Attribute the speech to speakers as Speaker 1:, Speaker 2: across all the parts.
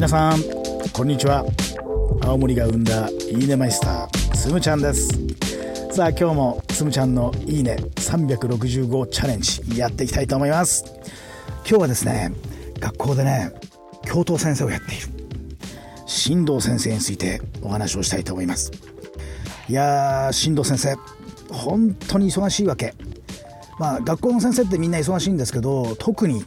Speaker 1: 皆さんこんにちは。青森が生んだいいねマイスターつむちゃんです。さあ今日もつむちゃんのいいね365チャレンジやっていきたいと思います。今日はですね学校でね教頭先生をやっている。進藤先生についてお話をしたいと思います。いやー進藤先生本当に忙しいわけ。まあ学校の先生ってみんな忙しいんですけど特に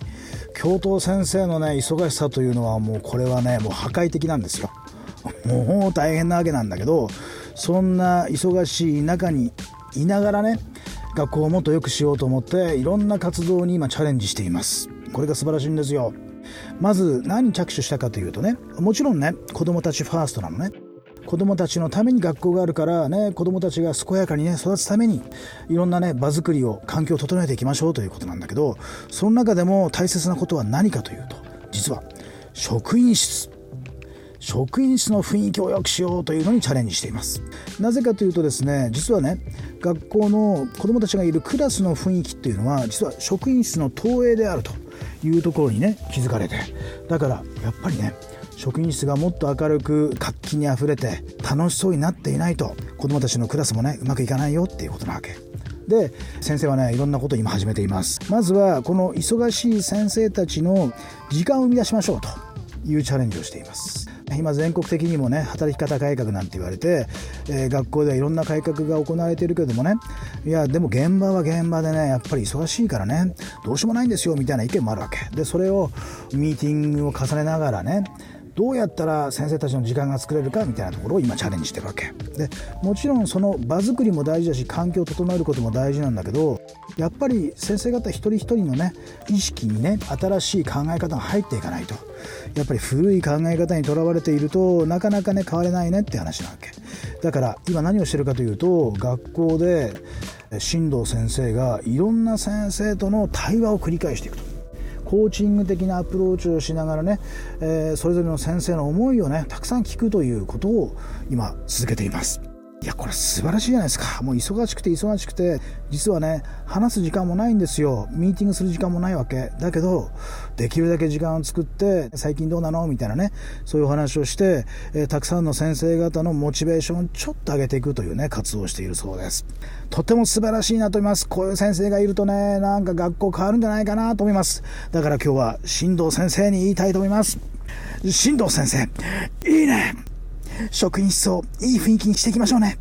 Speaker 1: 教頭先生のね忙しさというのはもうこれはねもう破壊的なんですよ。もう大変なわけなんだけどそんな忙しい中にいながらね学校をもっと良くしようと思っていろんな活動に今チャレンジしています。これが素晴らしいんですよ。まず何着手したかというとねもちろんね子供たちファーストなのね。子供たちのために学校があるからね子供たちが健やかにね育つためにいろんなね場作りを環境を整えていきましょうということなんだけどその中でも大切なことは何かというと実は職員室。職員室の雰囲気を良くしようというのにチャレンジしています。なぜかというとですね実はね学校の子どもたちがいるクラスの雰囲気っていうのは実は職員室の投影であると。いうところにね気づかれて。だからやっぱりね職員室がもっと明るく活気にあふれて楽しそうになっていないと子どもたちのクラスもねうまくいかないよっていうことなわけ。で先生はねいろんなことを今始めています。まずはこの忙しい先生たちの時間を生み出しましょうと。いうチャレンジをしています。今全国的にもね働き方改革なんて言われて、えー、学校ではいろんな改革が行われているけどもねいやでも現場は現場でねやっぱり忙しいからねどうしようもないんですよみたいな意見もあるわけ。でそれをミーティングを重ねながらねどうやったら先生たちの時間が作れるかみたいなところを今チャレンジしてるわけ。でもちろんその場作りも大事だし環境を整えることも大事なんだけどやっぱり先生方一人一人のね意識にね新しい考え方が入っていかないと。やっぱり古い考え方にとらわれているとなかなかね変われないねって話なわけ。だから今何をしてるかというと学校で進藤先生がいろんな先生との対話を繰り返していくと。コーチング的なアプローチをしながらね、えー、それぞれの先生の思いをねたくさん聞くということを今続けています。いや、これ素晴らしいじゃないですか。もう忙しくて忙しくて、実はね、話す時間もないんですよ。ミーティングする時間もないわけ。だけど、できるだけ時間を作って、最近どうなの？みたいなね、そういうお話をして、えー、たくさんの先生方のモチベーションをちょっと上げていくというね、活動をしているそうです。とても素晴らしいなと思います。こういう先生がいるとね、なんか学校変わるんじゃないかなと思います。だから今日は、新藤先生に言いたいと思います。新藤先生、いいね職員室をいい雰囲気にしていきましょうね。